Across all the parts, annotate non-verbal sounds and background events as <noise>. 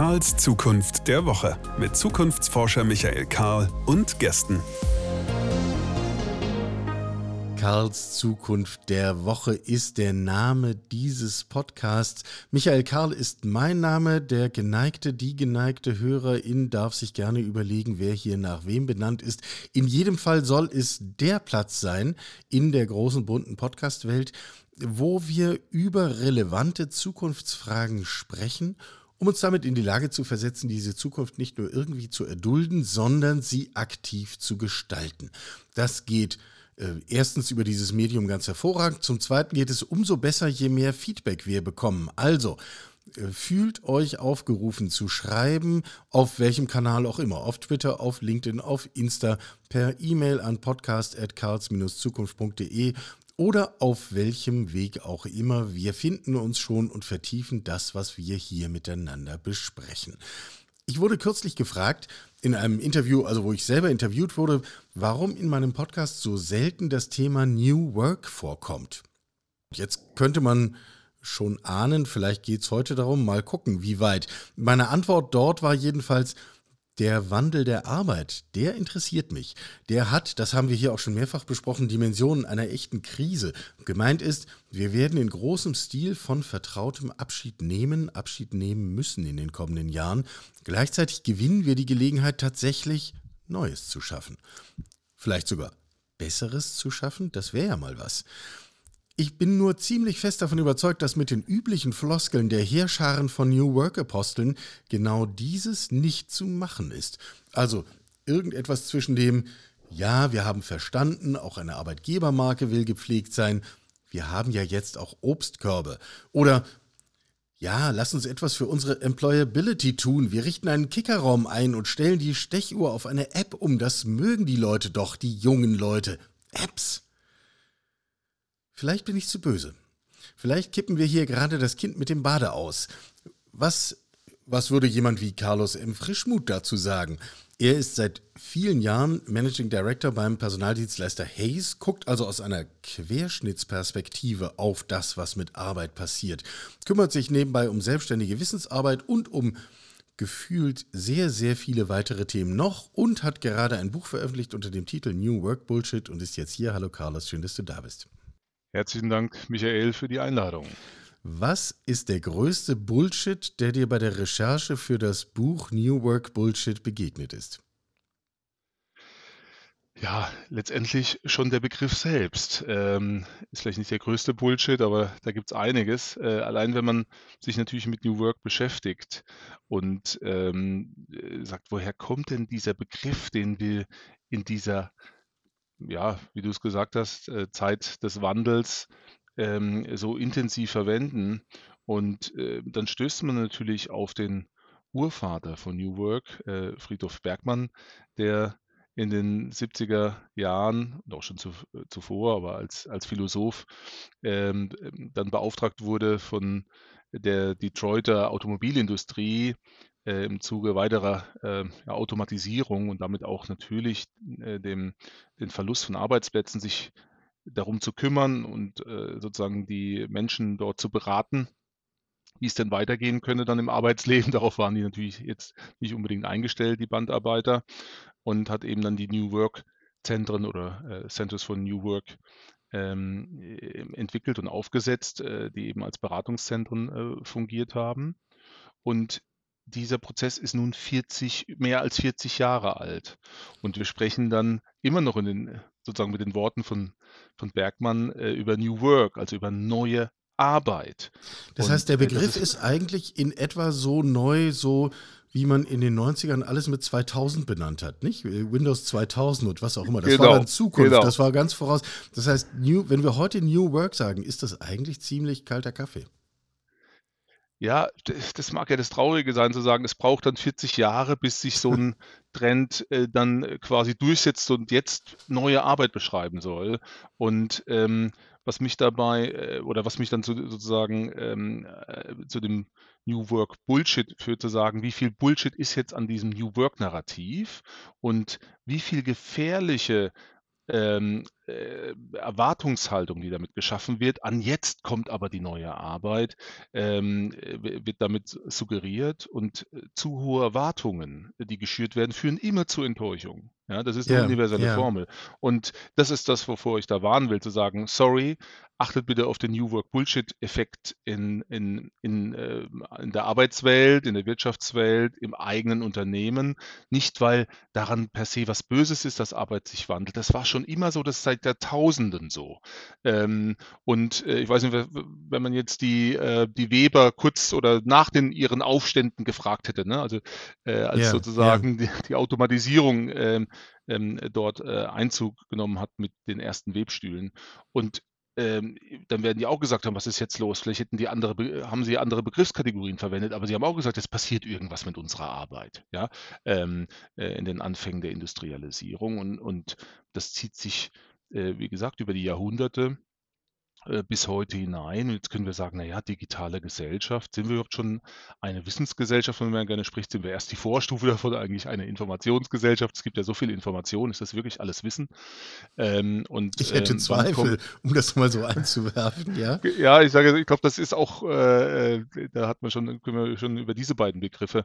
Karls Zukunft der Woche mit Zukunftsforscher Michael Karl und Gästen. Karls Zukunft der Woche ist der Name dieses Podcasts. Michael Karl ist mein Name. Der geneigte, die geneigte Hörerin darf sich gerne überlegen, wer hier nach wem benannt ist. In jedem Fall soll es der Platz sein in der großen bunten Podcastwelt, wo wir über relevante Zukunftsfragen sprechen um uns damit in die Lage zu versetzen, diese Zukunft nicht nur irgendwie zu erdulden, sondern sie aktiv zu gestalten. Das geht äh, erstens über dieses Medium ganz hervorragend. Zum Zweiten geht es umso besser, je mehr Feedback wir bekommen. Also, äh, fühlt euch aufgerufen zu schreiben, auf welchem Kanal auch immer, auf Twitter, auf LinkedIn, auf Insta, per E-Mail an podcast.karls-zukunft.de oder auf welchem Weg auch immer. Wir finden uns schon und vertiefen das, was wir hier miteinander besprechen. Ich wurde kürzlich gefragt, in einem Interview, also wo ich selber interviewt wurde, warum in meinem Podcast so selten das Thema New Work vorkommt. Jetzt könnte man schon ahnen, vielleicht geht es heute darum, mal gucken, wie weit. Meine Antwort dort war jedenfalls, der Wandel der Arbeit, der interessiert mich. Der hat, das haben wir hier auch schon mehrfach besprochen, Dimensionen einer echten Krise. Gemeint ist, wir werden in großem Stil von vertrautem Abschied nehmen, Abschied nehmen müssen in den kommenden Jahren. Gleichzeitig gewinnen wir die Gelegenheit, tatsächlich Neues zu schaffen. Vielleicht sogar Besseres zu schaffen, das wäre ja mal was. Ich bin nur ziemlich fest davon überzeugt, dass mit den üblichen Floskeln der Heerscharen von New Work-Aposteln genau dieses nicht zu machen ist. Also irgendetwas zwischen dem, ja, wir haben verstanden, auch eine Arbeitgebermarke will gepflegt sein, wir haben ja jetzt auch Obstkörbe. Oder ja, lass uns etwas für unsere Employability tun. Wir richten einen Kickerraum ein und stellen die Stechuhr auf eine App um. Das mögen die Leute doch, die jungen Leute. Apps. Vielleicht bin ich zu böse. Vielleicht kippen wir hier gerade das Kind mit dem Bade aus. Was, was würde jemand wie Carlos M. Frischmuth dazu sagen? Er ist seit vielen Jahren Managing Director beim Personaldienstleister Hayes, guckt also aus einer Querschnittsperspektive auf das, was mit Arbeit passiert, kümmert sich nebenbei um selbstständige Wissensarbeit und um gefühlt sehr, sehr viele weitere Themen noch und hat gerade ein Buch veröffentlicht unter dem Titel New Work Bullshit und ist jetzt hier. Hallo Carlos, schön, dass du da bist. Herzlichen Dank, Michael, für die Einladung. Was ist der größte Bullshit, der dir bei der Recherche für das Buch New Work Bullshit begegnet ist? Ja, letztendlich schon der Begriff selbst. Ähm, ist vielleicht nicht der größte Bullshit, aber da gibt es einiges. Äh, allein wenn man sich natürlich mit New Work beschäftigt und ähm, äh, sagt, woher kommt denn dieser Begriff, den wir in dieser ja, wie du es gesagt hast, äh, Zeit des Wandels ähm, so intensiv verwenden. Und äh, dann stößt man natürlich auf den Urvater von New Work, äh, Friedhof Bergmann, der in den 70er Jahren auch schon zu, äh, zuvor, aber als, als Philosoph, ähm, dann beauftragt wurde von der Detroiter Automobilindustrie, äh, im Zuge weiterer äh, ja, Automatisierung und damit auch natürlich äh, dem, den Verlust von Arbeitsplätzen sich darum zu kümmern und äh, sozusagen die Menschen dort zu beraten, wie es denn weitergehen könne dann im Arbeitsleben. <laughs> Darauf waren die natürlich jetzt nicht unbedingt eingestellt, die Bandarbeiter, und hat eben dann die New Work Zentren oder äh, Centers for New Work ähm, entwickelt und aufgesetzt, äh, die eben als Beratungszentren fungiert haben. Und dieser Prozess ist nun 40, mehr als 40 Jahre alt. Und wir sprechen dann immer noch in den, sozusagen mit den Worten von, von Bergmann äh, über New Work, also über neue Arbeit. Das Und, heißt, der äh, Begriff ist, ist, eigentlich in etwa so neu, so wie man in den 90ern alles mit 2000 benannt hat, nicht? Windows 2000 und was auch immer. Das genau, war dann Zukunft, genau. das war ganz voraus. Das heißt, New, wenn wir heute New Work sagen, ist das eigentlich ziemlich kalter Kaffee. Ja, das mag ja das Traurige sein, zu sagen, es braucht dann 40 Jahre, bis sich so ein <laughs> Trend äh, dann äh, quasi durchsetzt und jetzt neue Arbeit beschreiben soll. Und ähm, was mich dabei äh, oder was mich dann zu, sozusagen ähm, äh, zu dem New Work Bullshit führt, zu sagen, wie viel Bullshit ist jetzt an diesem New Work Narrativ und wie viel gefährliche ähm, äh, Erwartungshaltung, die damit geschaffen wird, an jetzt kommt aber die neue Arbeit, ähm, wird damit suggeriert und äh, zu hohe Erwartungen, die geschürt werden, führen immer zu Enttäuschung. Ja, das ist eine Ja, universelle ja. Formel. Und das ist das, wovor ich da warnen will, zu sagen, sorry, achtet bitte auf den New Work Bullshit-Effekt in, in, in, äh, in der Arbeitswelt, in der Wirtschaftswelt, im eigenen Unternehmen. Nicht, weil daran per se was Böses ist, dass Arbeit sich wandelt. Das war schon immer so, das ist seit Jahrtausenden so. Ähm, und äh, ich weiß nicht, wenn man jetzt die, äh, die Weber kurz oder nach den ihren Aufständen gefragt hätte, ne? also äh, als Ja, sozusagen die, die Automatisierung ähm, ähm, dort äh, Einzug genommen hat mit den ersten Webstühlen. Und ähm, dann werden die auch gesagt haben, was ist jetzt los? Vielleicht hätten die andere, Be- haben sie andere Begriffskategorien verwendet, aber sie haben auch gesagt, es passiert irgendwas mit unserer Arbeit, ja, ähm, äh, in den Anfängen der Industrialisierung und, und das zieht sich, wie gesagt, über die Jahrhunderte äh, bis heute hinein. Und jetzt können wir sagen, naja, digitale Gesellschaft, sind wir überhaupt schon eine Wissensgesellschaft, von der man gerne spricht, sind wir erst die Vorstufe <laughs> davon, eigentlich eine Informationsgesellschaft. Es gibt ja so viel Information, ist das wirklich alles Wissen? Ähm, und Ich hätte ähm, wann kommt, Zweifel, um das mal so einzuwerfen, ja? ja, ich sage, ich glaube, das ist auch, äh, äh, da hat man schon, können wir schon über diese beiden Begriffe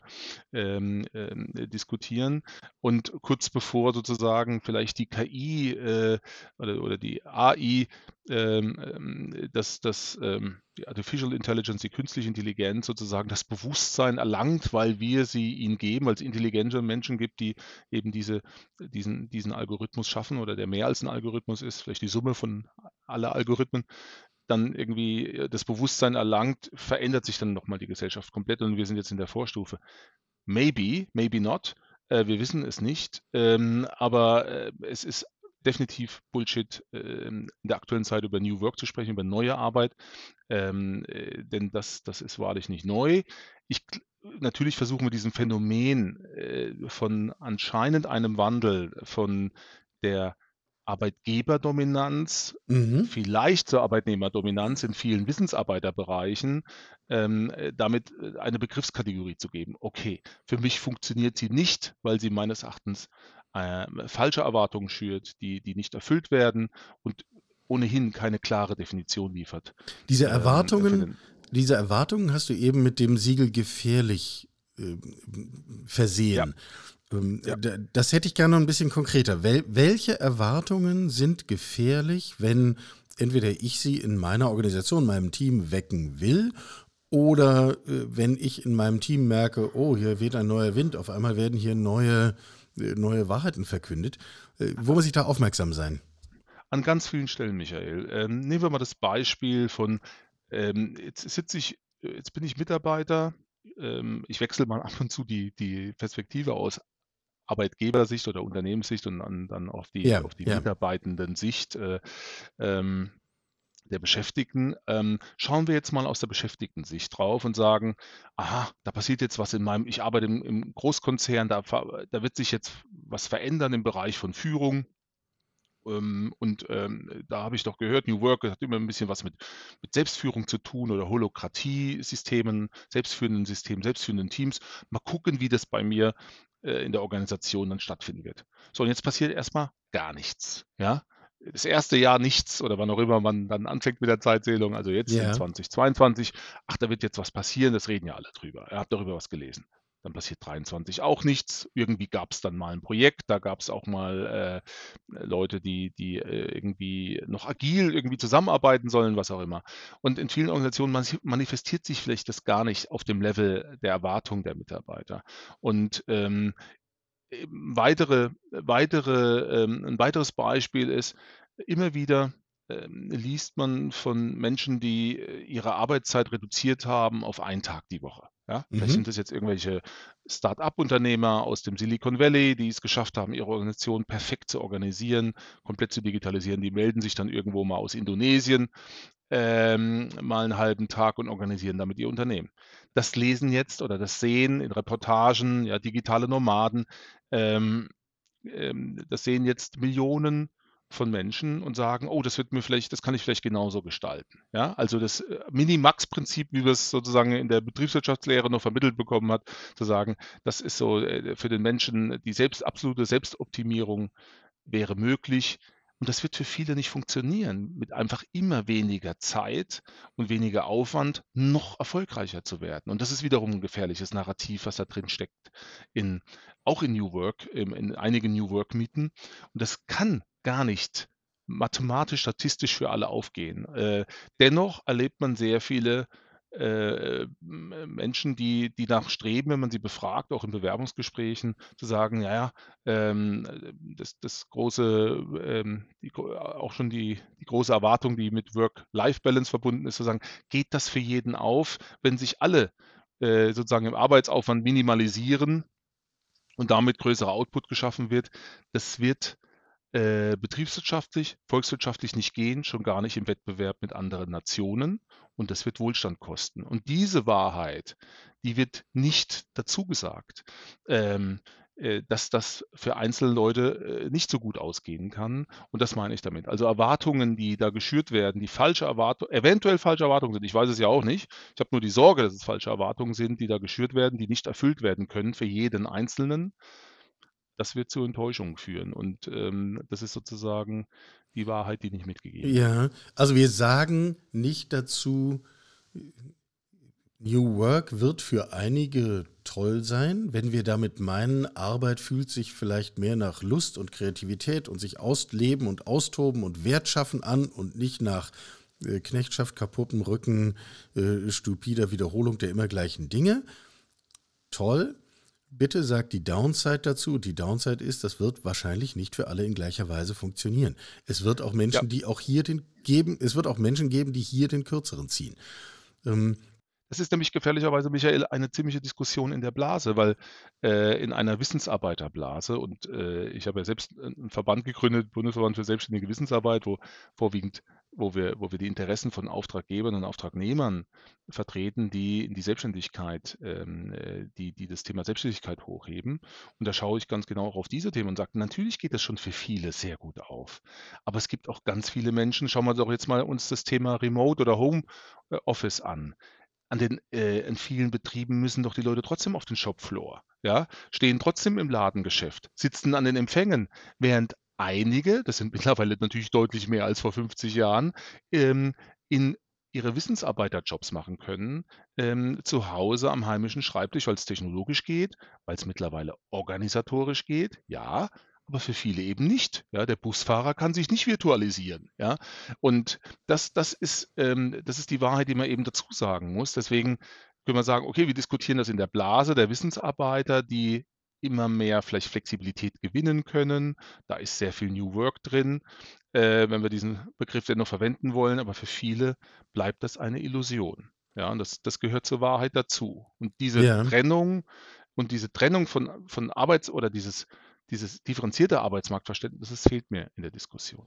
ähm, ähm, diskutieren. Und kurz bevor sozusagen vielleicht die KI äh, oder, oder die AI, ähm, ähm, das, das, ähm, die Artificial Intelligence, die künstliche Intelligenz sozusagen das Bewusstsein erlangt, weil wir sie ihnen geben, weil es intelligente Menschen gibt, die eben diese, diesen, diesen Algorithmus schaffen oder der mehr als ein Algorithmus ist, vielleicht die Summe von aller Algorithmen dann irgendwie äh, das Bewusstsein erlangt, verändert sich dann nochmal die Gesellschaft komplett und wir sind jetzt in der Vorstufe. Maybe, maybe not. Äh, wir wissen es nicht, ähm, aber äh, es ist definitiv Bullshit, ähm, in der aktuellen Zeit über New Work zu sprechen, über neue Arbeit, ähm, äh, denn das, das ist wahrlich nicht neu. Ich, natürlich versuchen wir diesem Phänomen äh, von anscheinend einem Wandel von der Arbeitgeberdominanz Mhm. vielleicht zur Arbeitnehmerdominanz in vielen Wissensarbeiterbereichen, ähm, äh, damit eine Begriffskategorie zu geben. Okay, für mich funktioniert sie nicht, weil sie meines Erachtens äh, falsche Erwartungen schürt, die, die nicht erfüllt werden und ohnehin keine klare Definition liefert. Diese Ähm, Erwartungen, den, diese Erwartungen hast du eben mit dem Siegel gefährlich äh, versehen. Ähm, Ja. Das hätte ich gerne noch ein bisschen konkreter. Wel welche Erwartungen sind gefährlich, wenn entweder ich sie in meiner Organisation, meinem Team wecken will oder äh, wenn ich in meinem Team merke, oh, hier weht ein neuer Wind, auf einmal werden hier neue, neue Wahrheiten verkündet. Äh, Wo muss ich da aufmerksam sein? An ganz vielen Stellen, Michael. Ähm, nehmen wir mal das Beispiel von, ähm, jetzt sitze ich, jetzt bin ich Mitarbeiter, ähm, ich wechsle mal <laughs> ab und zu die, die Perspektive aus Arbeitgebersicht oder Unternehmenssicht und dann, dann auf die, Ja, auf die ja. Mitarbeitenden-Sicht äh, ähm, der Beschäftigten. Ähm, schauen wir jetzt mal aus der Beschäftigten-Sicht drauf und sagen, aha, da passiert jetzt was in meinem, ich arbeite im, im Großkonzern, da, da wird sich jetzt was verändern im Bereich von Führung. Ähm, und ähm, da habe ich doch gehört, New Work hat immer ein bisschen was mit, mit Selbstführung zu tun oder Holokratie-Systemen, selbstführenden Systemen, selbstführenden Teams. Mal gucken, wie das bei mir äh, in der Organisation dann stattfinden wird. So, und jetzt passiert erstmal gar nichts. Ja? Das erste Jahr nichts oder wann auch immer man dann anfängt mit der Zeitzählung, also jetzt Ja. 2022, ach, da wird jetzt was passieren, das reden ja alle drüber. Ihr habt darüber was gelesen. Dann passiert 23 auch nichts. Irgendwie gab es dann mal ein Projekt, da gab es auch mal äh, Leute, die, die äh, irgendwie noch agil irgendwie zusammenarbeiten sollen, was auch immer. Und in vielen Organisationen mani- manifestiert sich vielleicht das gar nicht auf dem Level der Erwartung der Mitarbeiter. Und ähm, weitere, weitere, ähm, ein weiteres Beispiel ist, immer wieder liest man von Menschen, die äh, ihre Arbeitszeit reduziert haben auf einen Tag die Woche. Ja? Vielleicht Mhm. sind das jetzt irgendwelche Start-up-Unternehmer aus dem Silicon Valley, die es geschafft haben, ihre Organisation perfekt zu organisieren, komplett zu digitalisieren. Die melden sich dann irgendwo mal aus Indonesien ähm, mal einen halben Tag und organisieren damit ihr Unternehmen. Das lesen jetzt oder das sehen in Reportagen, ja, digitale Nomaden, ähm, ähm, das sehen jetzt Millionen von Menschen und sagen, oh, das wird mir vielleicht, das kann ich vielleicht genauso gestalten. Ja, also das äh, Minimax-Prinzip, wie wir es sozusagen in der Betriebswirtschaftslehre noch vermittelt bekommen hat, zu sagen, das ist so äh, für den Menschen die selbst, absolute Selbstoptimierung wäre möglich, Und das wird für viele nicht funktionieren, mit einfach immer weniger Zeit und weniger Aufwand noch erfolgreicher zu werden. Und das ist wiederum ein gefährliches Narrativ, was da drin steckt, in, auch in New Work, in, in einigen New Work-Mieten. Und das kann gar nicht mathematisch, statistisch für alle aufgehen. Äh, dennoch erlebt man sehr viele äh, Menschen, die, die nach streben, wenn man sie befragt, auch in Bewerbungsgesprächen, zu sagen, ja, ähm, das, das große, ähm, die, auch schon die, die große Erwartung, die mit Work-Life-Balance verbunden ist, zu sagen, geht das für jeden auf, wenn sich alle äh, sozusagen im Arbeitsaufwand minimalisieren und damit größerer Output geschaffen wird, das wird äh, betriebswirtschaftlich, volkswirtschaftlich nicht gehen, schon gar nicht im Wettbewerb mit anderen Nationen. Und das wird Wohlstand kosten. Und diese Wahrheit, die wird nicht dazu gesagt. Ähm, äh, dass das für einzelne Leute äh, nicht so gut ausgehen kann. Und das meine ich damit. Also Erwartungen, die da geschürt werden, die falsche Erwartungen, eventuell falsche Erwartungen sind. Ich weiß es ja auch nicht. Ich habe nur die Sorge, dass es falsche Erwartungen sind, die da geschürt werden, die nicht erfüllt werden können für jeden Einzelnen das wird zu Enttäuschungen führen. Und ähm, das ist sozusagen die Wahrheit, die nicht mitgegeben wird. Ja, also wir sagen nicht dazu, New Work wird für einige toll sein, wenn wir damit meinen, Arbeit fühlt sich vielleicht mehr nach Lust und Kreativität und sich ausleben und austoben und Wert schaffen an und nicht nach äh, Knechtschaft, kaputtem Rücken, äh, stupider Wiederholung der immer gleichen Dinge. Toll, bitte sagt die Downside dazu. Die Downside ist, das wird wahrscheinlich nicht für alle in gleicher Weise funktionieren. Es wird auch Menschen, ja. die auch hier den geben, es wird auch Menschen geben, die hier den kürzeren ziehen. Ähm, das ist nämlich gefährlicherweise, Michael, eine ziemliche Diskussion in der Blase, weil äh, in einer Wissensarbeiterblase, und äh, ich habe ja selbst einen Verband gegründet, Bundesverband für selbstständige Wissensarbeit, wo vorwiegend wo wir, wo wir die Interessen von Auftraggebern und Auftragnehmern vertreten, die in die Selbstständigkeit, ähm, äh, die, die das Thema Selbstständigkeit hochheben. Und da schaue ich ganz genau auch auf diese Themen und sage, natürlich geht das schon für viele sehr gut auf. Aber es gibt auch ganz viele Menschen, schauen wir doch jetzt mal uns das Thema Remote oder Home äh, Office an. An den äh, in vielen Betrieben müssen doch die Leute trotzdem auf den Shopfloor, ja, stehen trotzdem im Ladengeschäft, sitzen an den Empfängen, während einige, das sind <laughs> mittlerweile natürlich deutlich mehr als vor 50 Jahren, ähm, in ihre Wissensarbeiterjobs machen können, ähm, zu Hause am heimischen Schreibtisch, weil es technologisch geht, weil es mittlerweile organisatorisch geht, ja, aber für viele eben nicht. Ja, der Busfahrer kann sich nicht virtualisieren. Ja, und das, das, ist, ähm, das ist die Wahrheit, die man eben dazu sagen muss. Deswegen können wir sagen, okay, wir diskutieren das in der Blase der Wissensarbeiter, die immer mehr vielleicht Flexibilität gewinnen können. Da ist sehr viel New Work drin, äh, wenn wir diesen Begriff denn noch verwenden wollen. Aber für viele bleibt das eine Illusion. Ja, und das, das gehört zur Wahrheit dazu. Und diese ja. Trennung und diese Trennung von, von Arbeits- oder dieses, dieses differenzierte Arbeitsmarktverständnis, das fehlt mir in der Diskussion.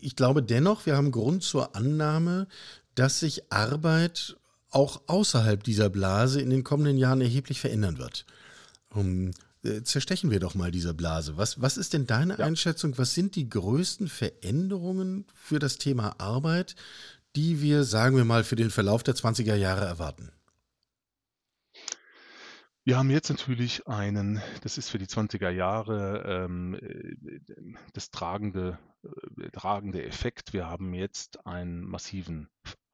Ich glaube dennoch, wir haben Grund zur Annahme, dass sich Arbeit auch außerhalb dieser Blase in den kommenden Jahren erheblich verändern wird. Um, äh, zerstechen wir doch mal diese Blase. Was, was ist denn deine ja. Einschätzung? Was sind die größten Veränderungen für das Thema Arbeit, die wir, sagen wir mal, für den Verlauf der 20er Jahre erwarten? Wir haben jetzt natürlich einen, das ist für die 20er Jahre ähm, äh, das tragende, äh, tragende Effekt. Wir haben jetzt einen massiven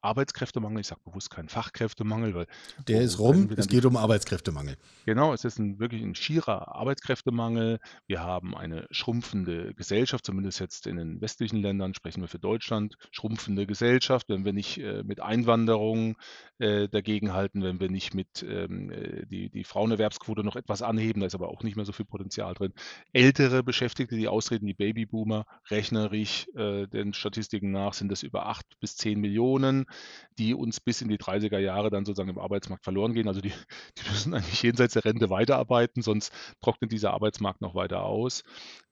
Arbeitskräftemangel. Ich sage bewusst keinen Fachkräftemangel, weil der ist rum. Es geht um Arbeitskräftemangel. Genau, es ist ein, wirklich ein schierer Arbeitskräftemangel. Wir haben eine schrumpfende Gesellschaft, zumindest jetzt in den westlichen Ländern sprechen wir für Deutschland. Schrumpfende Gesellschaft, wenn wir nicht äh, mit Einwanderung äh, dagegenhalten, wenn wir nicht mit ähm, äh, die, die Frauenerwerbsquote noch etwas anheben, da ist aber auch nicht mehr so viel Potenzial drin. Ältere Beschäftigte, die austreten, die Babyboomer, rechnerisch äh, den Statistiken nach sind das über acht bis zehn Millionen die uns bis in die 30er Jahre dann sozusagen im Arbeitsmarkt verloren gehen. Also die, die müssen <laughs> eigentlich jenseits der Rente weiterarbeiten, sonst trocknet dieser Arbeitsmarkt noch weiter aus.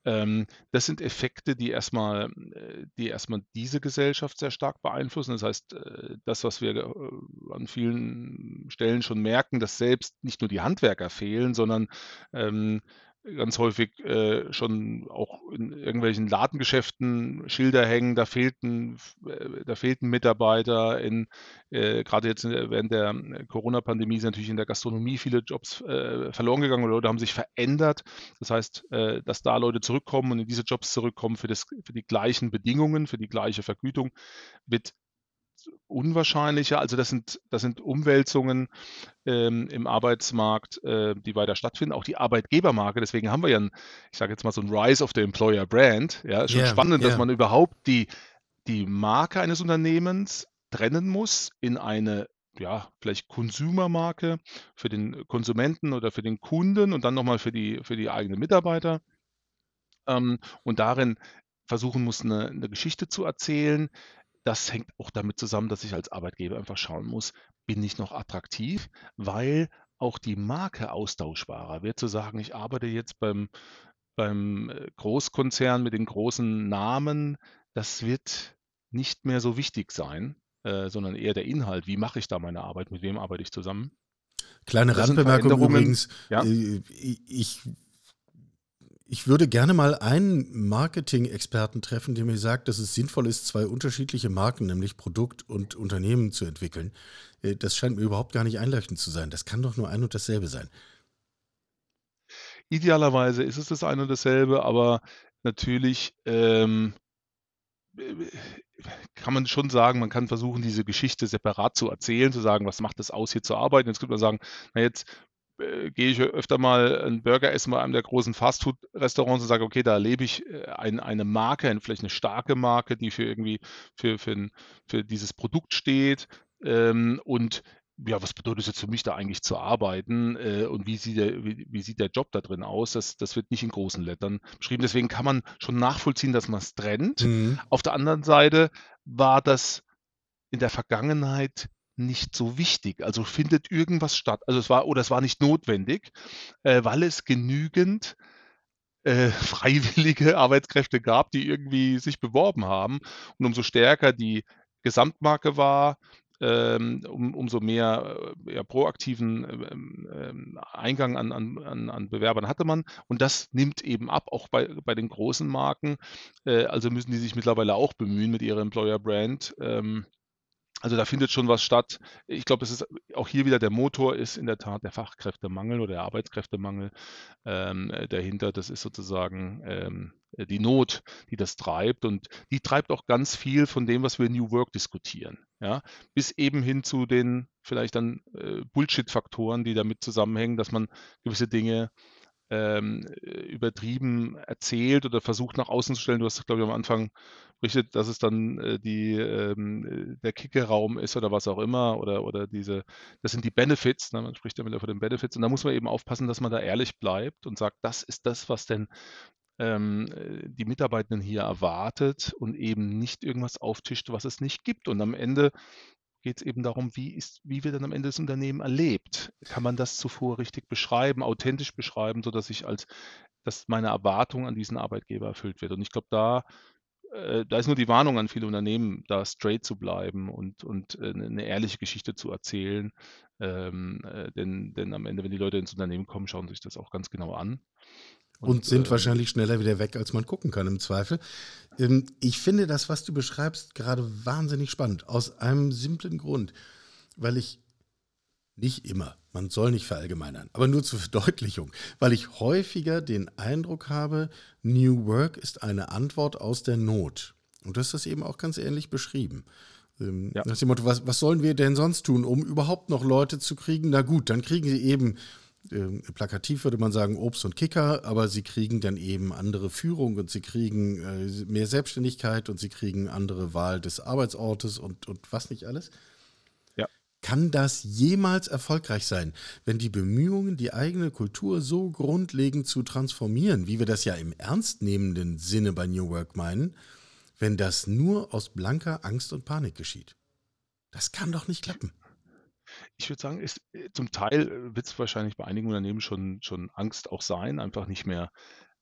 Ähm, das sind Effekte, die erstmal, äh, die erstmal diese Gesellschaft sehr stark beeinflussen. Das heißt, äh, das, was wir äh, an vielen Stellen schon merken, dass selbst nicht nur die Handwerker fehlen, sondern ähm, ganz häufig äh, schon auch in irgendwelchen Ladengeschäften Schilder hängen, da fehlten, äh, da fehlten Mitarbeiter. In, äh, gerade jetzt während der Corona-Pandemie sind natürlich in der Gastronomie viele Jobs äh, verloren gegangen oder Leute haben sich verändert. Das heißt, äh, dass da Leute zurückkommen und in diese Jobs zurückkommen für, das, für die gleichen Bedingungen, für die gleiche Vergütung, wird unwahrscheinlicher. Also das sind, das sind Umwälzungen ähm, im Arbeitsmarkt, äh, die weiter stattfinden. Auch die Arbeitgebermarke, deswegen haben wir ja, ein, ich sage jetzt mal so ein Rise of the Employer Brand. Ja, ist schon yeah, spannend, yeah. dass man überhaupt die, die Marke eines Unternehmens trennen muss in eine ja, vielleicht Consumer-Marke für den Konsumenten oder für den Kunden und dann nochmal für die, für die eigenen Mitarbeiter. Ähm, und darin versuchen muss, eine, eine Geschichte zu erzählen, das hängt auch damit zusammen, dass ich als Arbeitgeber einfach schauen muss, bin ich noch attraktiv, weil auch die Marke austauschbarer wird. Zu sagen, ich arbeite jetzt beim, beim äh, Großkonzern mit den großen Namen, das wird nicht mehr so wichtig sein, äh, sondern eher der Inhalt. Wie mache ich da meine Arbeit? Mit wem arbeite ich zusammen? Kleine Randbemerkung übrigens. Ja? Äh, ich ich würde gerne mal einen Marketing-Experten treffen, der mir sagt, dass es sinnvoll ist, zwei unterschiedliche Marken, nämlich Produkt und Unternehmen, zu entwickeln. Äh, das scheint mir überhaupt gar nicht einleuchtend zu sein. Das kann doch nur ein und dasselbe sein. Idealerweise ist es das eine und dasselbe, aber natürlich ähm, kann man schon sagen, man kann versuchen, diese Geschichte separat zu erzählen, zu sagen, was macht es aus, hier zu arbeiten. Jetzt könnte man sagen, na jetzt äh, gehe ich öfter mal einen Burger essen bei einem der großen Fastfood-Restaurants und sage, okay, da erlebe ich äh, ein, eine Marke, vielleicht eine starke Marke, die für irgendwie für, für, für dieses Produkt steht. Ähm, und ja, was bedeutet es jetzt für mich da eigentlich zu arbeiten äh, und wie sieht, der, wie, wie, sieht der Job da drin aus? Das, das wird nicht in großen Lettern beschrieben. Deswegen kann man schon nachvollziehen, dass man es trennt. Mhm. Auf der anderen Seite war das in der Vergangenheit nicht so wichtig. Also findet irgendwas statt. Also es war oder es war nicht notwendig, äh, weil es genügend äh, <laughs> freiwillige Arbeitskräfte gab, die irgendwie sich beworben haben. Und umso stärker die Gesamtmarke war, ähm, um, umso mehr äh, ja, proaktiven ähm, ähm, Eingang an, an, an Bewerbern hatte man. Und das nimmt eben ab, auch bei, bei den großen Marken. Äh, also müssen die sich mittlerweile auch bemühen mit ihrer Employer Brand. Ähm, also da findet schon was statt. Ich glaube, es ist auch hier wieder der Motor ist in der Tat der Fachkräftemangel oder der Arbeitskräftemangel ähm, äh, dahinter. Das ist sozusagen ähm, die Not, die das treibt und die treibt auch ganz viel von dem, was wir New Work diskutieren. Ja, bis eben hin zu den vielleicht dann äh, Bullshit-Faktoren, die damit zusammenhängen, dass man gewisse Dinge ähm, übertrieben erzählt oder versucht nach außen zu stellen. Du hast, glaube ich, am Anfang berichtet, dass es dann äh, die, ähm, der Kicke-Raum ist oder was auch immer oder, oder diese, das sind die Benefits, ne? man spricht damit von den Benefits und da muss man eben aufpassen, dass man da ehrlich bleibt und sagt, das ist das, was denn ähm, die Mitarbeitenden hier erwartet und eben nicht irgendwas auftischt, was es nicht gibt. Und am Ende geht es eben darum, wie, ist, wie wird dann am Ende das Unternehmen erlebt? Kann man das zuvor richtig beschreiben, authentisch beschreiben, sodass ich als, dass meine Erwartung an diesen Arbeitgeber erfüllt wird? Und ich glaube, da, äh, da ist nur die Warnung an viele Unternehmen, da straight zu bleiben und, und äh, eine ehrliche Geschichte zu erzählen. Ähm, äh, denn, denn am Ende, wenn die Leute ins Unternehmen kommen, schauen sich das auch ganz genau an. Und, und sind äh, wahrscheinlich schneller wieder weg, als man gucken kann, im Zweifel. Ähm, ich finde das, was du beschreibst, gerade wahnsinnig spannend. Aus einem simplen Grund. Weil ich nicht immer, man soll nicht verallgemeinern, aber nur zur Verdeutlichung, weil ich häufiger den Eindruck habe, New Work ist eine Antwort aus der Not. Und du hast das eben auch ganz ähnlich beschrieben. Ähm, ja. Nach dem Motto, was, was sollen wir denn sonst tun, um überhaupt noch Leute zu kriegen? Na gut, dann kriegen sie eben plakativ würde man sagen Obst und Kicker, aber sie kriegen dann eben andere Führung und sie kriegen äh, mehr Selbstständigkeit und sie kriegen andere Wahl des Arbeitsortes und, und was nicht alles. Ja. Kann das jemals erfolgreich sein, wenn die Bemühungen, die eigene Kultur so grundlegend zu transformieren, wie wir das ja im ernstnehmenden Sinne bei New Work meinen, wenn das nur aus blanker Angst und Panik geschieht? Das kann doch nicht klappen. Ich würde sagen, ist, äh, zum Teil äh, wird es wahrscheinlich bei einigen Unternehmen schon, schon Angst auch sein, einfach nicht mehr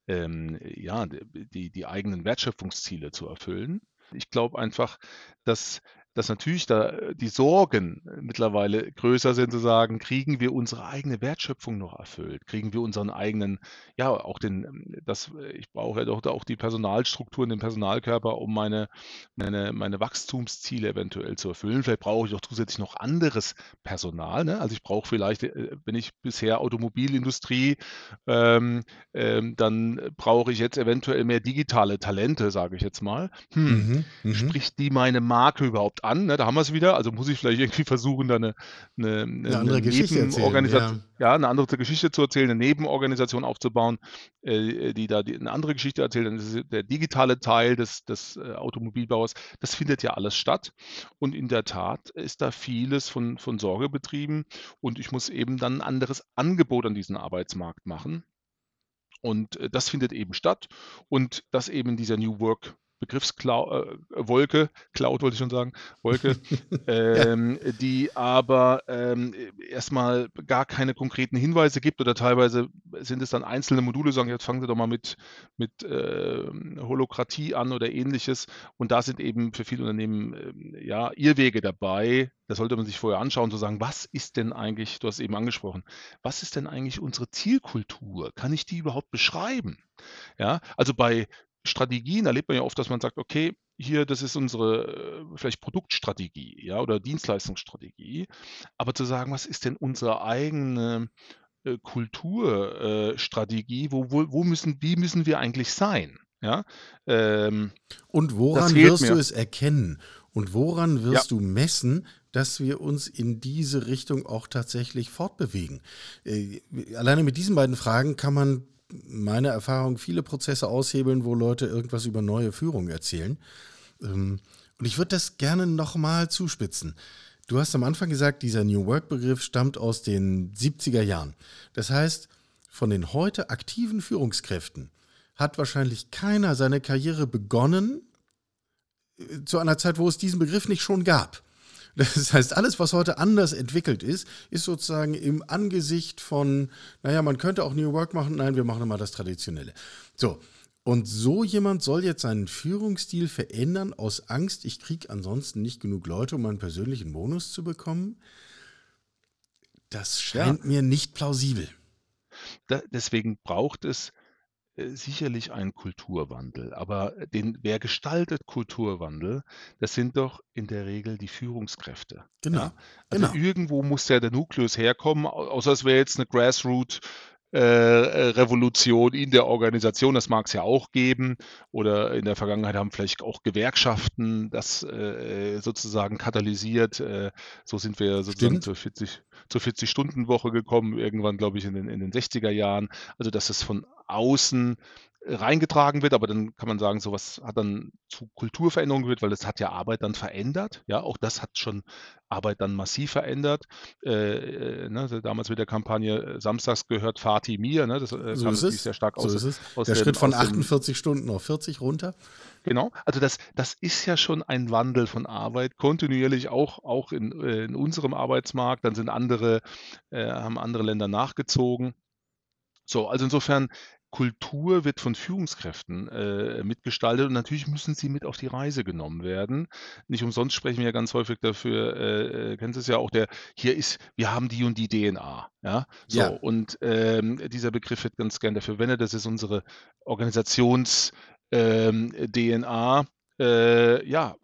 ähm, ja, die, die eigenen Wertschöpfungsziele zu erfüllen. Ich glaube einfach, dass dass natürlich da die Sorgen mittlerweile größer sind, zu sagen, kriegen wir unsere eigene Wertschöpfung noch erfüllt? Kriegen wir unseren eigenen, ja, auch den, das, ich brauche ja doch auch die Personalstrukturen, den Personalkörper, um meine, meine, meine Wachstumsziele eventuell zu erfüllen. Vielleicht brauche ich auch zusätzlich noch anderes Personal. Ne? Also ich brauche vielleicht, äh, wenn ich bisher Automobilindustrie, ähm, ähm, dann brauche ich jetzt eventuell mehr digitale Talente, sage ich jetzt mal. Hm, mhm, mhm. spricht die meine Marke überhaupt an? Ne? Da haben wir es wieder. Also muss ich vielleicht irgendwie versuchen, da eine, eine, eine, andere eine Geschichte erzählen, ja. ja. eine andere Geschichte zu erzählen, eine Nebenorganisation aufzubauen, äh, die da die, eine andere Geschichte erzählt. Dann ist der digitale Teil des, des äh, Automobilbauers, das findet ja alles statt. Und in der Tat ist da vieles von, von Sorge betrieben und ich muss eben dann ein anderes Angebot an diesen Arbeitsmarkt machen. Und äh, das findet eben statt und das eben dieser New Work Begriffswolke, äh, Cloud wollte ich schon sagen, Wolke, <laughs> ähm, ja. die aber ähm, erstmal gar keine konkreten Hinweise gibt oder teilweise sind es dann einzelne Module, sagen, jetzt fangen Sie doch mal mit, mit äh, Holokratie an oder ähnliches. Und da sind eben für viele Unternehmen äh, ja Irrwege dabei. Da sollte man sich vorher anschauen, zu sagen, was ist denn eigentlich, du hast es eben angesprochen, was ist denn eigentlich unsere Zielkultur? Kann ich die überhaupt beschreiben? Ja, also bei Strategien erlebt man ja oft, dass man sagt, okay, hier, das ist unsere äh, vielleicht Produktstrategie, ja, oder Dienstleistungsstrategie. Aber zu sagen, was ist denn unsere eigene äh, Kulturstrategie, wo, wo, wo müssen, wie müssen wir eigentlich sein? Ja, ähm, Und woran wirst mir. du es erkennen? Und woran wirst ja. du messen, dass wir uns in diese Richtung auch tatsächlich fortbewegen? Äh, alleine mit diesen beiden Fragen kann man meiner Erfahrung viele Prozesse aushebeln, wo Leute irgendwas über neue Führung erzählen. Ähm, und ich würde das gerne nochmal zuspitzen. Du hast am Anfang gesagt, dieser New Work-Begriff stammt aus den 70er Jahren. Das heißt, von den heute aktiven Führungskräften hat wahrscheinlich keiner seine Karriere begonnen äh, zu einer Zeit, wo es diesen Begriff nicht schon gab. Das heißt, alles, was heute anders entwickelt ist, ist sozusagen im Angesicht von, naja, man könnte auch New Work machen, nein, wir machen mal das Traditionelle. So. Und so jemand soll jetzt seinen Führungsstil verändern aus Angst, ich kriege ansonsten nicht genug Leute, um einen persönlichen Bonus zu bekommen. Das scheint ja. mir nicht plausibel. Da, deswegen braucht es sicherlich ein Kulturwandel, aber den wer gestaltet Kulturwandel? Das sind doch in der Regel die Führungskräfte, Genau, ja? Also genau. irgendwo muss ja der Nukleus herkommen, außer es wäre jetzt eine Grassroot äh, Revolution in der Organisation, das mag es ja auch geben. Oder in der Vergangenheit haben vielleicht auch Gewerkschaften das äh, sozusagen katalysiert. Äh, so sind wir sozusagen zur 40, zur 40-Stunden-Woche gekommen, irgendwann, glaube ich, in den, in den 60er Jahren. Also, dass es von außen reingetragen wird, aber dann kann man sagen, sowas hat dann zu Kulturveränderungen geführt, weil es hat ja Arbeit dann verändert. Ja, auch das hat schon Arbeit dann massiv verändert. Äh, äh ne, damals mit der Kampagne äh, Samstags gehört Fatih mir, ne, das äh, so kam ist sehr stark aus. So ist aus der den, Schritt von 48 Stunden auf 40 runter. Genau, also das, das ist ja schon ein Wandel von Arbeit, kontinuierlich auch, auch in, äh, in unserem Arbeitsmarkt. Dann sind andere, äh, haben andere Länder nachgezogen. So, also insofern Kultur wird von Führungskräften äh, mitgestaltet und natürlich müssen sie mit auf die Reise genommen werden. Nicht umsonst sprechen wir ja ganz häufig dafür, äh, äh kennen Sie es ja auch, der hier ist, wir haben die und die DNA. Ja, so ja. und ähm, dieser Begriff wird ganz gern dafür verwendet. Das ist unsere Organisations-DNA. Ähm, äh, ja,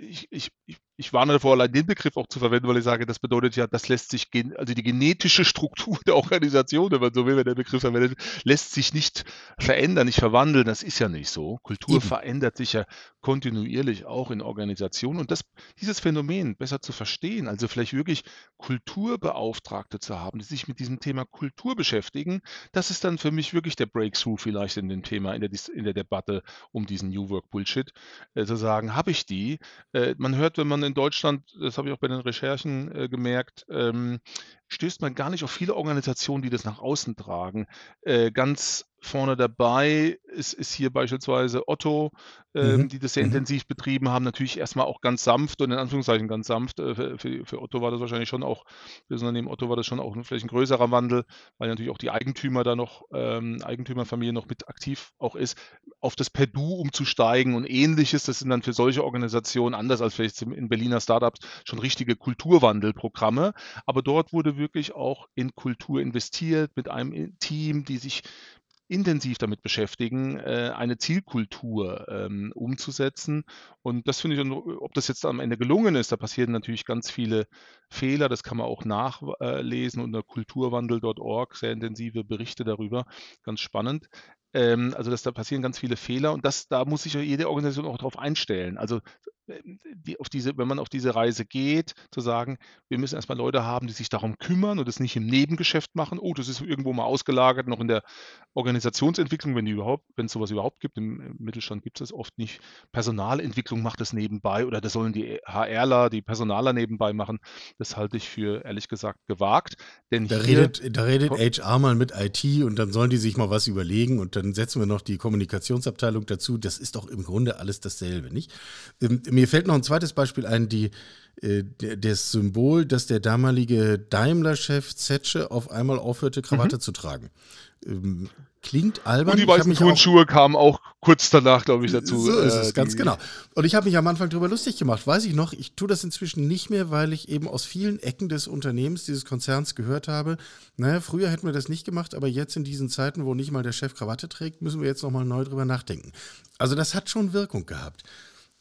ich, ich, ich ich warne davor, allein den Begriff auch zu verwenden, weil ich sage, das bedeutet ja, das lässt sich, also die genetische Struktur der Organisation, wenn man so will, wenn der Begriff verwendet, lässt sich nicht verändern, nicht verwandeln. Das ist ja nicht so. Kultur Eben. verändert sich ja kontinuierlich auch in Organisationen und das, dieses Phänomen besser zu verstehen, also vielleicht wirklich Kulturbeauftragte zu haben, die sich mit diesem Thema Kultur beschäftigen, das ist dann für mich wirklich der Breakthrough vielleicht in dem Thema, in der, in der Debatte um diesen New Work Bullshit, äh, zu sagen, habe ich die? Äh, man hört, wenn man in Deutschland, das habe ich auch bei den Recherchen äh, gemerkt, ähm, stößt man gar nicht auf viele Organisationen, die das nach außen tragen. Äh, ganz vorne dabei ist, ist hier beispielsweise Otto, ähm, Mhm. die das sehr Mhm. intensiv betrieben haben. Natürlich erstmal auch ganz sanft und in Anführungszeichen ganz sanft. Äh, für, für, für Otto war das wahrscheinlich schon auch, für das Unternehmen Otto war das schon auch ein- vielleicht ein größerer Wandel, weil natürlich auch die Eigentümer da noch, ähm, Eigentümerfamilie noch mit aktiv auch ist, auf das per Du umzusteigen und ähnliches. Das sind dann für solche Organisationen, anders als vielleicht in Berliner Startups, schon richtige Kulturwandelprogramme. Aber dort wurde wirklich auch in Kultur investiert mit einem Team, die sich intensiv damit beschäftigen, äh, eine Zielkultur ähm, umzusetzen. Und das finde ich, ob das jetzt am Ende gelungen ist, da passieren natürlich ganz viele Fehler. Das kann man auch nachlesen unter kulturwandel.org, sehr intensive Berichte darüber, ganz spannend. Ähm, also, dass da passieren ganz viele Fehler und das, da muss sich ja jede Organisation auch darauf einstellen. Also, ähm, die, auf diese, wenn man auf diese Reise geht, zu sagen, wir müssen erstmal Leute haben, die sich darum kümmern und das nicht im Nebengeschäft machen. Oh, das ist irgendwo mal ausgelagert, noch in der Organisationsentwicklung, wenn die überhaupt, wenn es sowas überhaupt gibt. Im, im Mittelstand gibt es das oft nicht. Personalentwicklung macht das nebenbei oder das sollen die HRler, die Personaler nebenbei machen. Das halte ich für ehrlich gesagt gewagt. Denn Da hier, redet, da redet HR mal mit IT und dann sollen die sich mal was überlegen und dann setzen wir noch die Kommunikationsabteilung dazu. Das ist doch im Grunde alles dasselbe, nicht? Ähm, Mir fällt noch ein zweites Beispiel ein, die, äh, das Symbol, dass der damalige Daimler-Chef Zetsche auf einmal aufhörte, Krawatte zu tragen. Ähm, Klingt albern. und die weißen auch- Turnschuhe kamen auch kurz danach, glaube ich, dazu. So ist äh, es, ganz die- genau. Und ich habe mich am Anfang darüber lustig gemacht. Weiß ich noch, ich tue das inzwischen nicht mehr, weil ich eben aus vielen Ecken des Unternehmens, dieses Konzerns gehört habe. Naja, früher hätten wir das nicht gemacht, aber jetzt in diesen Zeiten, wo nicht mal der Chef Krawatte trägt, müssen wir jetzt nochmal neu drüber nachdenken. Also das hat schon Wirkung gehabt.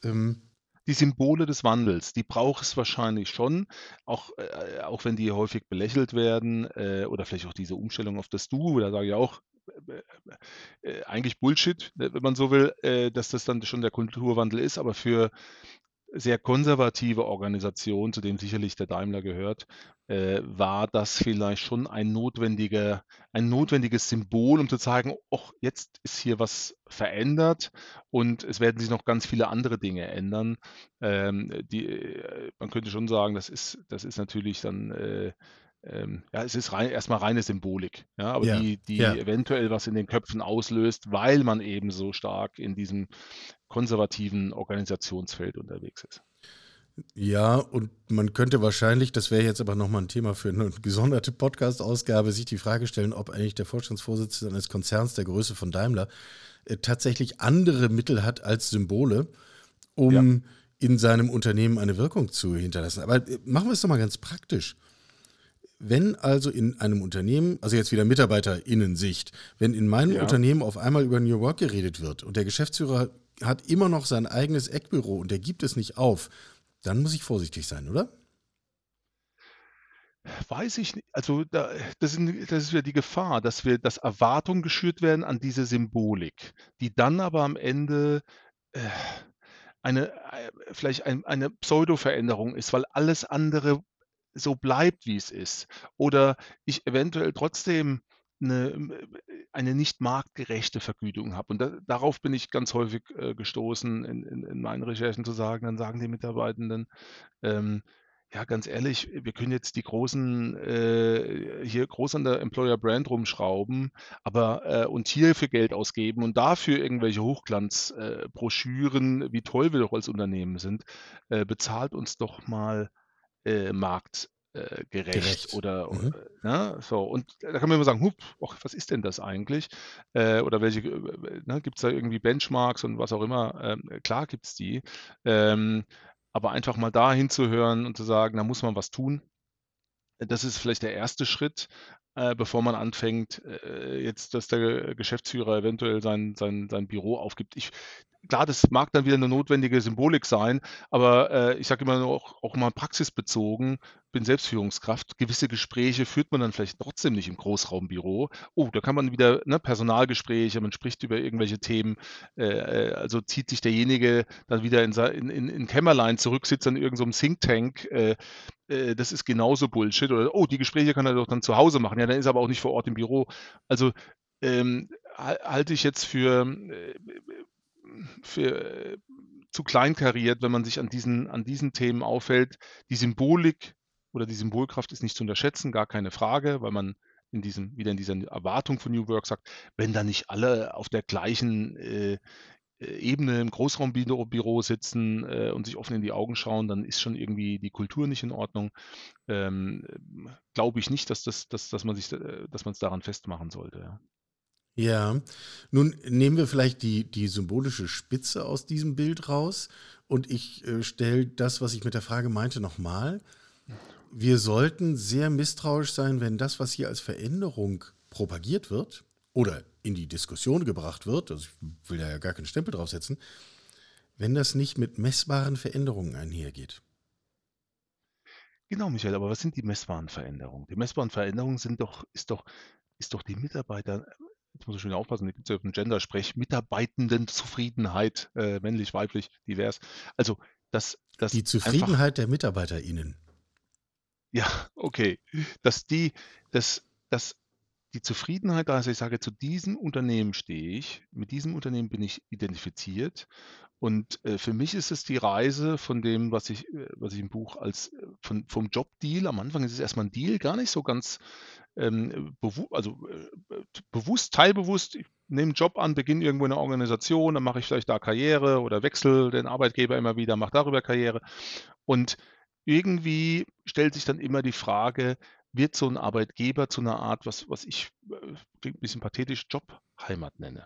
Ähm, die Symbole des Wandels, die braucht es wahrscheinlich schon, auch, äh, auch wenn die häufig belächelt werden äh, oder vielleicht auch diese Umstellung auf das Du, da sage ich auch, äh, äh, eigentlich Bullshit, ne, wenn man so will, äh, dass das dann schon der Kulturwandel ist, aber für sehr konservative Organisationen, zu denen sicherlich der Daimler gehört, äh, war das vielleicht schon ein notwendiger, ein notwendiges Symbol, um zu zeigen, och, jetzt ist hier was verändert und es werden sich noch ganz viele andere Dinge ändern. Ähm, die, äh, man könnte schon sagen, das ist, das ist natürlich dann, äh, ähm, ja, es ist rein, erstmal reine Symbolik, ja, aber Ja, die, die ja. eventuell was in den Köpfen auslöst, weil man eben so stark in diesem konservativen Organisationsfeld unterwegs ist. ja, und man könnte wahrscheinlich, das wäre jetzt aber nochmal ein Thema für eine gesonderte Podcast-Ausgabe, sich die Frage stellen, ob eigentlich der Vorstandsvorsitzende eines Konzerns der Größe von Daimler äh, tatsächlich andere Mittel hat als Symbole, um Ja. in seinem Unternehmen eine Wirkung zu hinterlassen. Aber äh, machen wir es doch mal ganz praktisch. Wenn also in einem Unternehmen, also jetzt wieder MitarbeiterInnen-Sicht, wenn in meinem Ja. Unternehmen auf einmal über New Work geredet wird und der Geschäftsführer hat immer noch sein eigenes Eckbüro und der gibt es nicht auf, dann muss ich vorsichtig sein, oder? Weiß ich nicht. Also da, das, ist, das ist ja die Gefahr, dass wir, dass Erwartungen geschürt werden an diese Symbolik, die dann aber am Ende äh, eine, äh, vielleicht ein, eine Pseudo-Veränderung ist, weil alles andere so bleibt, wie es ist. Oder ich eventuell trotzdem eine, eine nicht marktgerechte Vergütung habe. Und da, darauf bin ich ganz häufig äh, gestoßen in, in, in meinen Recherchen zu sagen, dann sagen die Mitarbeitenden, ähm, ja, ganz ehrlich, wir können jetzt die großen, äh, hier groß an der Employer Brand rumschrauben, aber äh, und hier für Geld ausgeben und dafür irgendwelche Hochglanzbroschüren, äh, wie toll wir doch als Unternehmen sind, äh, bezahlt uns doch mal äh, marktgerecht äh, gerecht Gerecht. oder, Mhm. äh, ne, so. Und da kann man immer sagen, hup, och, was ist denn das eigentlich? Äh, oder welche, äh, ne, gibt es da irgendwie Benchmarks und was auch immer? Ähm, klar gibt es die. Ähm, aber einfach mal da hinzuhören und zu sagen, da muss man was tun. Das ist vielleicht der erste Schritt, äh, bevor man anfängt, äh, jetzt, dass der Geschäftsführer eventuell sein, sein, sein Büro aufgibt. Ich, klar, das mag dann wieder eine notwendige Symbolik sein, aber äh, ich sage immer nur auch, auch mal praxisbezogen, bin Selbstführungskraft. Gewisse Gespräche führt man dann vielleicht trotzdem nicht im Großraumbüro. Oh, da kann man wieder ne, Personalgespräche, man spricht über irgendwelche Themen. Äh, äh, also zieht sich derjenige dann wieder in, in, in, in Kämmerlein zurück, sitzt an irgendeinem Think Tank. Äh, äh, das ist genauso Bullshit. Oder, oh, die Gespräche kann er doch dann zu Hause machen. Ja, dann ist er aber auch nicht vor Ort im Büro. Also ähm, halte ich jetzt für, äh, für äh, zu kleinkariert, wenn man sich an diesen, an diesen Themen aufhält. Die Symbolik oder die Symbolkraft ist nicht zu unterschätzen, gar keine Frage, weil man in diesem, wieder in dieser Erwartung von New Work sagt, wenn da nicht alle auf der gleichen äh, Ebene im Großraumbüro sitzen äh, und sich offen in die Augen schauen, dann ist schon irgendwie die Kultur nicht in Ordnung. Ähm, Glaube ich nicht, dass, das, dass, dass man sich, äh, dass man es daran festmachen sollte. Ja. Ja, nun nehmen wir vielleicht die, die symbolische Spitze aus diesem Bild raus und ich äh, stelle das, was ich mit der Frage meinte, nochmal. Wir sollten sehr misstrauisch sein, wenn das, was hier als Veränderung propagiert wird oder in die Diskussion gebracht wird, also ich will da ja gar keinen Stempel draufsetzen, wenn das nicht mit messbaren Veränderungen einhergeht. Genau, Michael, aber was sind die messbaren Veränderungen? Die messbaren Veränderungen sind doch, ist doch, ist doch die Mitarbeiter, jetzt muss ich schon aufpassen, da gibt es ja einen Gender-Sprech, Mitarbeitendenzufriedenheit, äh, männlich, weiblich, divers. Also das, das Die Zufriedenheit der MitarbeiterInnen. Ja, okay. Dass die, dass, dass die Zufriedenheit, also ich sage, zu diesem Unternehmen stehe ich, mit diesem Unternehmen bin ich identifiziert. Und äh, für mich ist es die Reise von dem, was ich, äh, was ich im Buch als äh, von, vom Jobdeal, am Anfang ist es erstmal ein Deal, gar nicht so ganz ähm, bewu also äh, bewusst, teilbewusst, ich nehme einen Job an, beginne irgendwo in einer Organisation, dann mache ich vielleicht da Karriere oder wechsle den Arbeitgeber immer wieder, mache darüber Karriere. Und irgendwie stellt sich dann immer die Frage, wird so ein Arbeitgeber zu einer Art, was, was ich, äh, klingt ein bisschen pathetisch, Jobheimat nenne.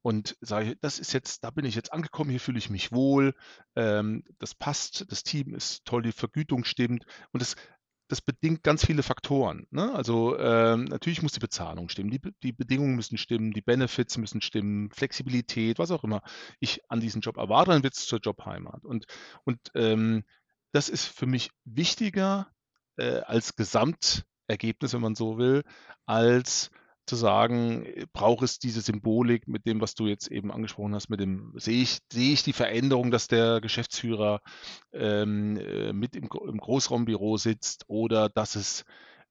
Und sage, das ist jetzt, da bin ich jetzt angekommen, hier fühle ich mich wohl, ähm, das passt, das Team ist toll, die Vergütung stimmt und das, das bedingt ganz viele Faktoren. Ne? Also ähm, natürlich muss die Bezahlung stimmen, die, die Bedingungen müssen stimmen, die Benefits müssen stimmen, Flexibilität, was auch immer ich an diesen Job erwarte, dann wird es zur Jobheimat. Und, und ähm, das ist für mich wichtiger äh, als Gesamtergebnis, wenn man so will, als zu sagen, äh, braucht es diese Symbolik mit dem, was du jetzt eben angesprochen hast, mit dem, sehe ich, sehe ich die Veränderung, dass der Geschäftsführer ähm, äh, mit im, im, Großraumbüro sitzt oder dass es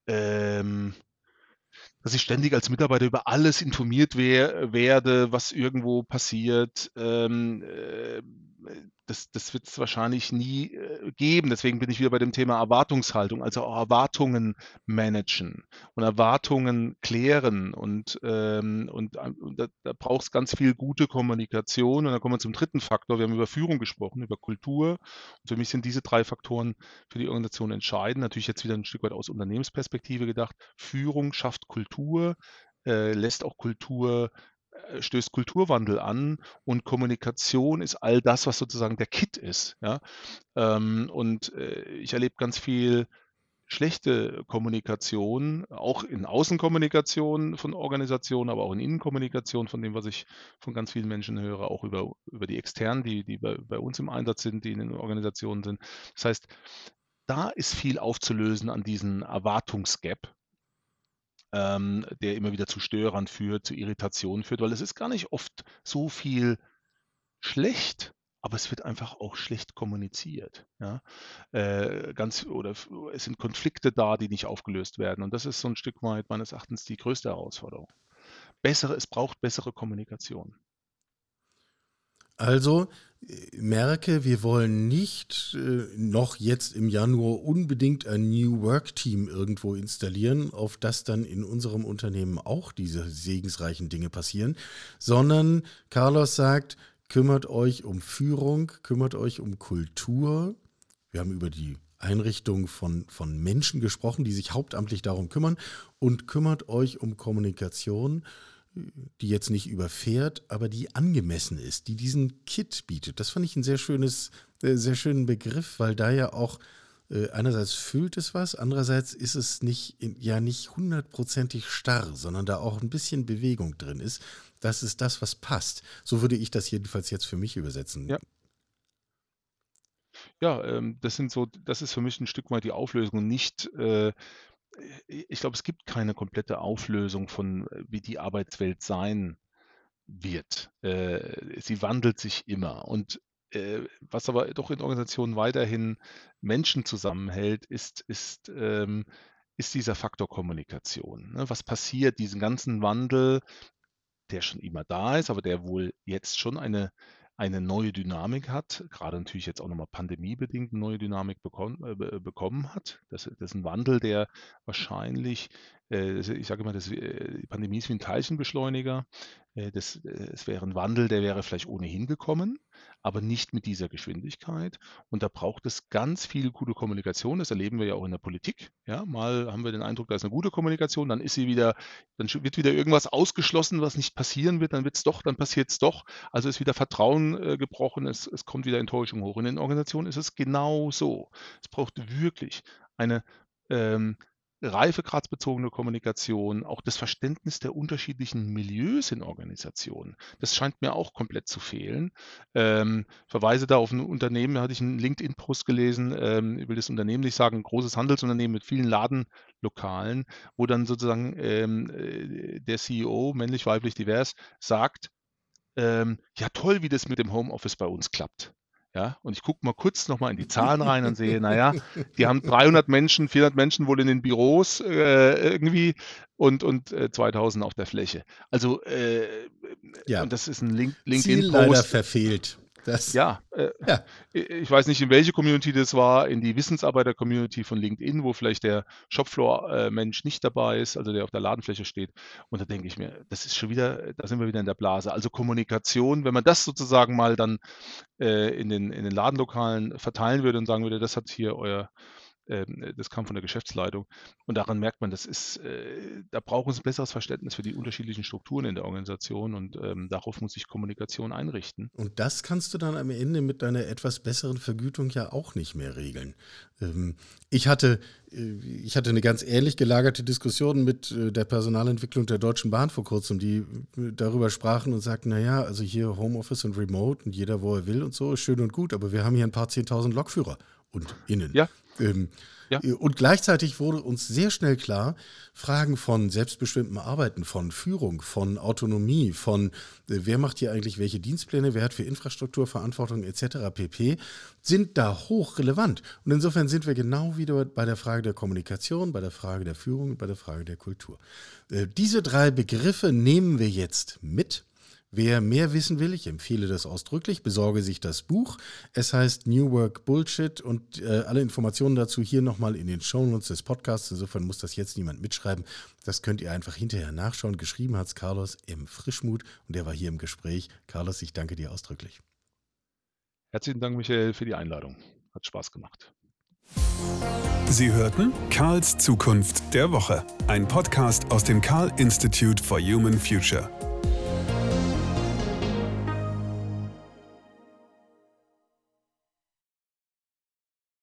ähm, dass ich ständig als Mitarbeiter über alles informiert wer werde, was irgendwo passiert. Ähm, äh, das, das wird es wahrscheinlich nie äh, geben. Deswegen bin ich wieder bei dem Thema Erwartungshaltung, also auch Erwartungen managen und Erwartungen klären. Und, ähm, und, äh, und da, da braucht es ganz viel gute Kommunikation. Und dann kommen wir zum dritten Faktor. Wir haben über Führung gesprochen, über Kultur. Und für mich sind diese drei Faktoren für die Organisation entscheidend. Natürlich jetzt wieder ein Stück weit aus Unternehmensperspektive gedacht. Führung schafft Kultur, äh, lässt auch Kultur äh, stößt Kulturwandel an und Kommunikation ist all das, was sozusagen der Kit ist. Ja? Ähm, und äh, ich erlebe ganz viel schlechte Kommunikation, auch in Außenkommunikation von Organisationen, aber auch in Innenkommunikation von dem, was ich von ganz vielen Menschen höre, auch über, über die externen, die, die bei, bei uns im Einsatz sind, die in den Organisationen sind. Das heißt, da ist viel aufzulösen an diesen Erwartungsgap, ähm, der immer wieder zu Störern führt, zu Irritationen führt, weil es ist gar nicht oft so viel schlecht, aber es wird einfach auch schlecht kommuniziert. Ja? Äh, ganz, oder es sind Konflikte da, die nicht aufgelöst werden. Und das ist so ein Stück weit meines Erachtens die größte Herausforderung. Bessere, es braucht bessere Kommunikation. Also merke, wir wollen nicht äh, noch jetzt im Januar unbedingt ein New Work Team irgendwo installieren, auf das dann in unserem Unternehmen auch diese segensreichen Dinge passieren, sondern Carlos sagt, kümmert euch um Führung, kümmert euch um Kultur. Wir haben über die Einrichtung von, von Menschen gesprochen, die sich hauptamtlich darum kümmern und kümmert euch um Kommunikation die jetzt nicht überfährt, aber die angemessen ist, die diesen Kit bietet. Das fand ich ein sehr schönes, äh, sehr schönen Begriff, weil da ja auch äh, einerseits füllt es was, andererseits ist es nicht, ja nicht hundertprozentig starr, sondern da auch ein bisschen Bewegung drin ist. Das ist das, was passt. So würde ich das jedenfalls jetzt für mich übersetzen. Ja. Ja, ähm, das sind so, das ist für mich ein Stück weit die Auflösung, nicht äh, ich glaube, es gibt keine komplette Auflösung von, äh, wie die Arbeitswelt sein wird. Äh, sie wandelt sich immer. Und äh, was aber doch in Organisationen weiterhin Menschen zusammenhält, ist, ist, ähm, ist dieser Faktor Kommunikation. Ne? Was passiert, diesen ganzen Wandel, der schon immer da ist, aber der wohl jetzt schon eine, eine neue Dynamik hat, gerade natürlich jetzt auch nochmal pandemiebedingt eine neue Dynamik bekommen, äh, bekommen hat. Das, das, ist ein Wandel, der wahrscheinlich, ich sage immer, das, äh, die Pandemie ist wie ein Teilchenbeschleuniger. Äh, das, äh, es wäre ein Wandel, der wäre vielleicht ohnehin gekommen aber nicht mit dieser Geschwindigkeit. Und da braucht es ganz viel gute Kommunikation. Das erleben wir ja auch in der Politik. Ja, mal haben wir den Eindruck, da ist eine gute Kommunikation, dann ist sie wieder, dann wird wieder irgendwas ausgeschlossen, was nicht passieren wird, dann wird es doch, dann passiert es doch. Also ist wieder Vertrauen äh, gebrochen, es, es kommt wieder Enttäuschung hoch. In den Organisationen ist es genau so. Es braucht wirklich eine ähm, reifegradsbezogene Kommunikation, auch das Verständnis der unterschiedlichen Milieus in Organisationen. Das scheint mir auch komplett zu fehlen. Ähm, verweise da auf ein Unternehmen, da hatte ich einen LinkedIn-Post gelesen, ähm, ich will das Unternehmen nicht sagen, ein großes Handelsunternehmen mit vielen Ladenlokalen, wo dann sozusagen ähm, äh, der CEO, männlich, weiblich, divers, sagt, ähm, ja toll, wie das mit dem Homeoffice bei uns klappt. Ja, und ich gucke mal kurz nochmal in die Zahlen rein und sehe, naja, die haben 300 Menschen, 400 Menschen wohl in den Büros äh, irgendwie und, und äh, 2000 auf der Fläche. Also, äh, ja. und das ist ein Link LinkedIn-Post. Ziel leider verfehlt. Das, ja, äh, ja, ich weiß nicht, in welche Community das war, in die Wissensarbeiter-Community von LinkedIn, wo vielleicht der Shopfloor-Mensch nicht dabei ist, also der auf der Ladenfläche steht. Und da denke ich mir, das ist schon wieder, da sind wir wieder in der Blase. Also Kommunikation, wenn man das sozusagen mal dann äh, in, den, in den Ladenlokalen verteilen würde und sagen würde, das hat hier euer das kam von der Geschäftsleitung. Und daran merkt man, das ist, äh, da braucht es ein besseres Verständnis für die unterschiedlichen Strukturen in der Organisation und ähm, darauf muss sich Kommunikation einrichten. Und das kannst du dann am Ende mit deiner etwas besseren Vergütung ja auch nicht mehr regeln. Ähm, ich hatte, äh, ich hatte eine ganz ähnlich gelagerte Diskussion mit äh, der Personalentwicklung der Deutschen Bahn vor kurzem, die darüber sprachen und sagten, naja, also hier Homeoffice und Remote und jeder, wo er will und so, ist schön und gut, aber wir haben hier ein paar 10.000 Lokführer und innen. Ja. Ähm, ja. Äh, und gleichzeitig wurde uns sehr schnell klar, Fragen von selbstbestimmtem Arbeiten, von Führung, von Autonomie, von äh, wer macht hier eigentlich welche Dienstpläne, wer hat für Infrastruktur Verantwortung etc. pp. sind da hochrelevant. Und insofern sind wir genau wieder bei der Frage der Kommunikation, bei der Frage der Führung und bei der Frage der Kultur. Äh, diese drei Begriffe nehmen wir jetzt mit Wer mehr wissen will, ich empfehle das ausdrücklich, besorge sich das Buch. Es heißt New Work Bullshit und äh, alle Informationen dazu hier nochmal in den Shownotes des Podcasts. Insofern muss das jetzt niemand mitschreiben. Das könnt ihr einfach hinterher nachschauen. Geschrieben hat es Carlos im Frischmut und der war hier im Gespräch. Carlos, ich danke dir ausdrücklich. Herzlichen Dank, Michael, für die Einladung. Hat Spaß gemacht. Sie hörten Karls Zukunft der Woche, ein Podcast aus dem Karl Institute for Human Future.